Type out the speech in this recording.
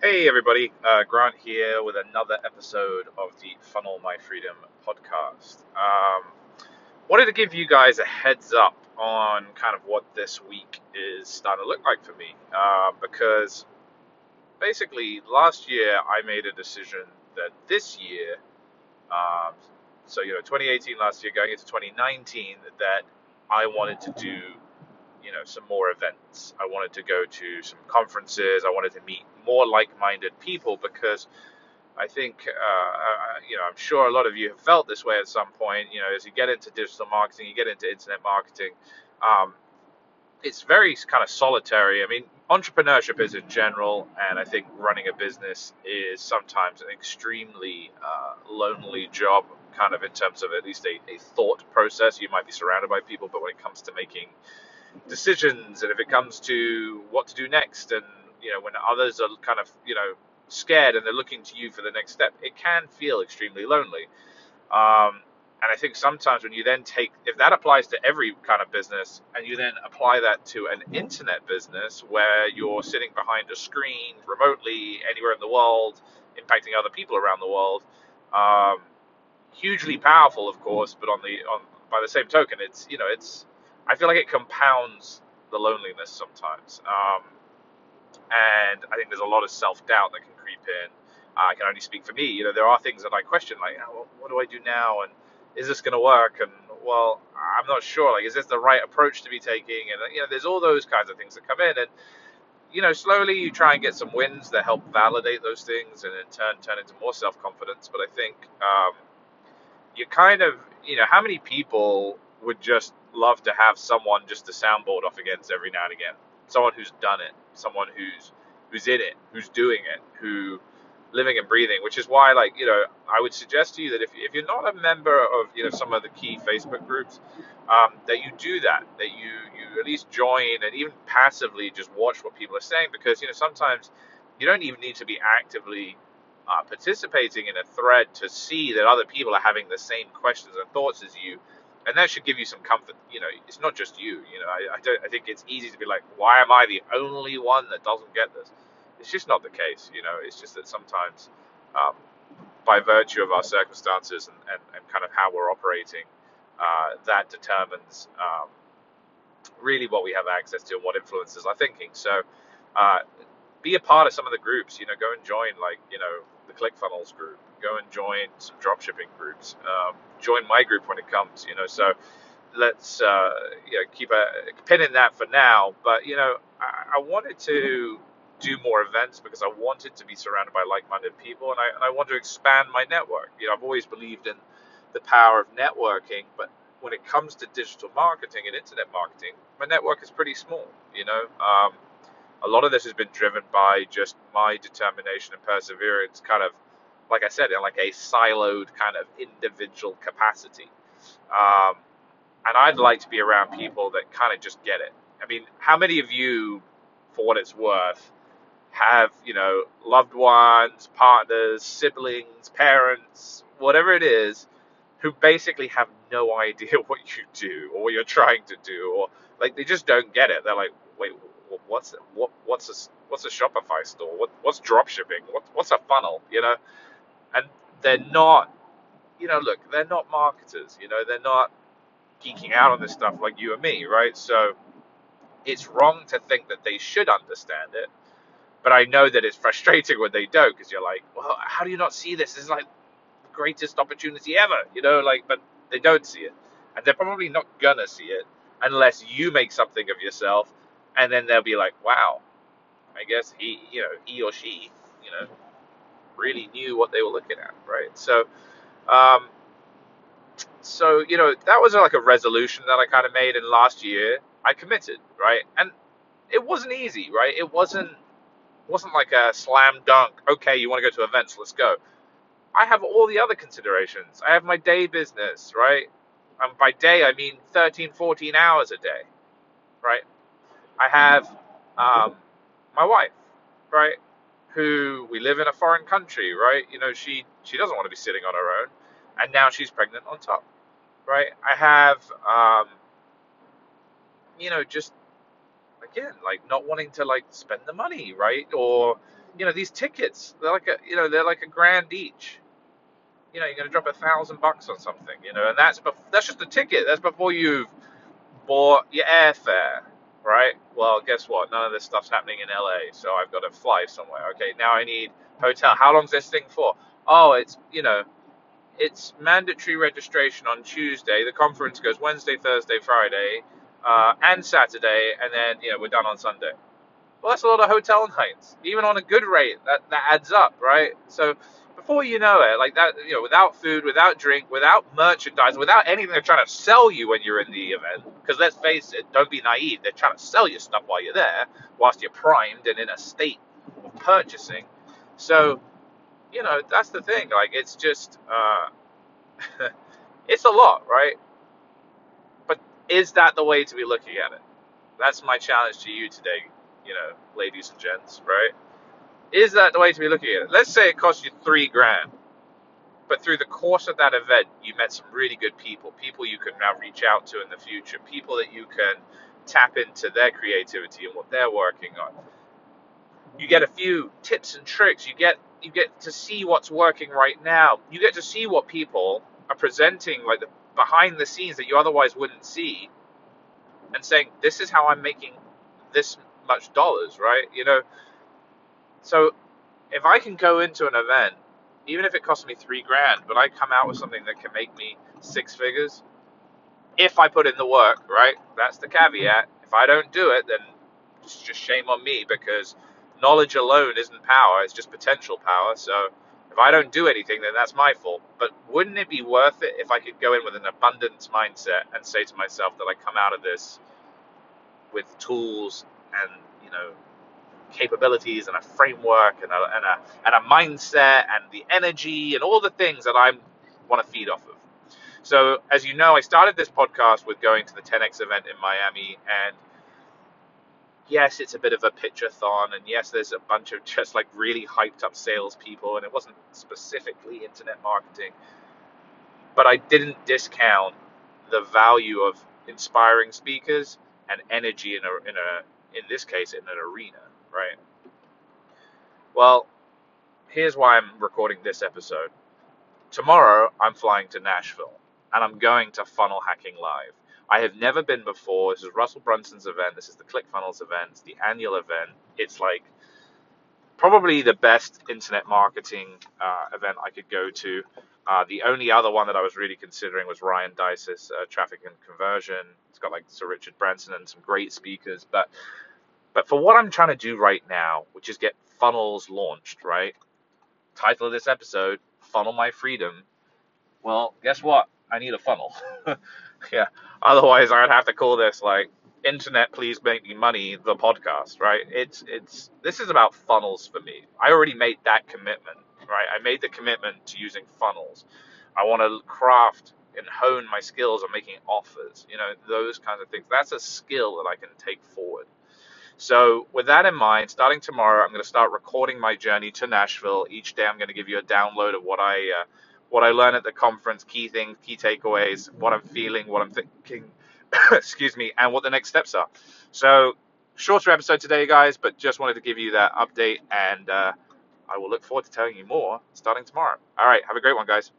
Hey everybody, uh, Grant here with another episode of the Funnel My Freedom podcast. Um, wanted to give you guys a heads up on kind of what this week is starting to look like for me, uh, because basically last year I made a decision that this year, um, so you know 2018 last year going into 2019, that I wanted to do you know some more events. I wanted to go to some conferences. I wanted to meet more like-minded people because I think uh, you know I'm sure a lot of you have felt this way at some point. You know, as you get into digital marketing, you get into internet marketing. Um, it's very kind of solitary. I mean, entrepreneurship is in general, and I think running a business is sometimes an extremely uh, lonely job, kind of in terms of at least a, a thought process. You might be surrounded by people, but when it comes to making decisions and if it comes to what to do next. And you know when others are kind of you know scared and they're looking to you for the next step it can feel extremely lonely. Um, and i think sometimes when you then take if that applies to every kind of business and you then apply that to an internet business where you're sitting behind a screen remotely anywhere in the world impacting other people around the world um, hugely powerful of course but on the on by the same token it's you know it's I feel like it compounds the loneliness sometimes. Um, and I think there's a lot of self doubt that can creep in. Uh, I can only speak for me. You know, there are things that I question, like, oh, what do I do now? And is this going to work? And well, I'm not sure. Like, is this the right approach to be taking? And you know, there's all those kinds of things that come in. And you know, slowly you try and get some wins that help validate those things, and in turn turn into more self confidence. But I think um, you kind of, you know, how many people would just love to have someone just to soundboard off against every now and again. Someone who's done it, someone who's who's in it, who's doing it, who living and breathing. Which is why, like you know, I would suggest to you that if, if you're not a member of you know some of the key Facebook groups, um, that you do that, that you you at least join and even passively just watch what people are saying because you know sometimes you don't even need to be actively uh, participating in a thread to see that other people are having the same questions and thoughts as you and that should give you some comfort. You know, it's not just you. You know, I, I don't. I think it's easy to be like, why am I the only one that doesn't get this? It's just not the case. You know, it's just that sometimes, um, by virtue of our circumstances and, and, and kind of how we're operating, uh, that determines um, really what we have access to and what influences our thinking. So, uh, be a part of some of the groups. You know, go and join like you know the ClickFunnels group. Go and join some dropshipping groups. Um, join my group when it comes. You know, so let's uh, you know, keep a pin in that for now. But you know, I, I wanted to do more events because I wanted to be surrounded by like-minded people, and I and I want to expand my network. You know, I've always believed in the power of networking, but when it comes to digital marketing and internet marketing, my network is pretty small. You know, um, a lot of this has been driven by just my determination and perseverance, kind of, like I said, in like a siloed kind of individual capacity. Um, and I'd like to be around people that kind of just get it. I mean, how many of you, for what it's worth, have, you know, loved ones, partners, siblings, parents, whatever it is, who basically have no idea what you do or what you're trying to do, or like they just don't get it. They're like, wait, what's what what's a what's a Shopify store? What what's drop shipping? What what's a funnel? You know, and they're not, you know, look, they're not marketers. You know, they're not geeking out on this stuff like you and me, right? So it's wrong to think that they should understand it. But I know that it's frustrating when they don't because you're like, well, how do you not see this? This is like the greatest opportunity ever, you know, like, but they don't see it. And they're probably not gonna see it unless you make something of yourself and then they'll be like, wow, I guess he, you know, he or she, you know, really knew what they were looking at, right? So, um, so you know, that was like a resolution that I kind of made, and last year I committed, right? And it wasn't easy, right? It wasn't wasn't like a slam dunk. Okay, you want to go to events? Let's go. I have all the other considerations. I have my day business, right? And by day, I mean 13, 14 hours a day, right? I have um, my wife? Who we live in a foreign country, right? You know, she she doesn't want to be sitting on her own, and now she's pregnant on top, right? I have, um, you know, just again, like not wanting to like spend the money, right? Or you know, these tickets, they're like a you know, they're like a grand each. You know, you're gonna drop a thousand bucks on something, you know, and that's bef- that's just the ticket. That's before you've bought your airfare, right? Well, guess what? None of this stuff's happening in LA, so I've got to fly somewhere. Okay, now I need hotel. How long's this thing for? Oh, it's you know, it's mandatory registration on Tuesday. The conference goes Wednesday, Thursday, Friday, uh, and Saturday, and then you know we're done on Sunday. Well, that's a lot of hotel nights, even on a good rate. That that adds up, right? So before you know it, like that, you know, without food, without drink, without merchandise, without anything they're trying to sell you when you're in the event. Because let's face it, don't be naive. They're trying to sell you stuff while you're there, whilst you're primed and in a state of purchasing. So, you know, that's the thing. Like, it's just, uh, it's a lot, right? But is that the way to be looking at it? That's my challenge to you today, you know, ladies and gents, right? Is that the way to be looking at it? Let's say it cost you three grand, but through the course of that event, you met some really good people, people you can now reach out to in the future, people that you can tap into their creativity and what they're working on. You get a few tips and tricks. You get you get to see what's working right now. You get to see what people are presenting, like the behind the scenes that you otherwise wouldn't see, and saying, "This is how I'm making this much dollars," right? You know so if I can go into an event, even if it costs me three grand, but I come out with something that can make me six figures, if I put in the work, right? That's the caveat. If I don't do it, then it's just shame on me because knowledge alone isn't power, it's just potential power. So if I don't do anything, then that's my fault. But wouldn't it be worth it if I could go in with an abundance mindset and say to myself that I come out of this with tools and, you know, capabilities and a framework and a, and a, and a mindset and the energy and all the things that I want to feed off of. So, as you know, I started this podcast with going to the 10x event in Miami, and yes, it's a bit of a pitchathon, and yes, there's a bunch of just like really hyped up salespeople, and it wasn't specifically internet marketing, but I didn't discount the value of inspiring speakers and energy in a in a in this case in an arena right? Well, here's why I'm recording this episode. Tomorrow, I'm flying to Nashville and I'm going to Funnel Hacking Live. I have never been before. This is Russell Brunson's event. This is the ClickFunnels event. It's the annual event. It's like probably the best internet marketing uh, event I could go to. Uh, the only other one that I was really considering was Ryan Deiss's uh, Traffic and Conversion. It's got like Sir Richard Branson and some great speakers, but but for what I'm trying to do right now, which is get funnels launched, right? Title of this episode, Funnel My Freedom. Well, guess what? I need a funnel. yeah. Otherwise, I'd have to call this like Internet Please Make Me Money, the podcast, right? It's it's this is about funnels for me. I already made that commitment, right? I made the commitment to using funnels. I want to craft and hone my skills on making offers, you know, those kinds of things. That's a skill that I can take forward. So, with that in mind, starting tomorrow, I'm going to start recording my journey to Nashville. Each day, I'm going to give you a download of what I uh, what I learned at the conference, key things, key takeaways, what I'm feeling, what I'm thinking, excuse me, and what the next steps are. So, shorter episode today, guys, but just wanted to give you that update, and uh, I will look forward to telling you more starting tomorrow. All right, have a great one, guys.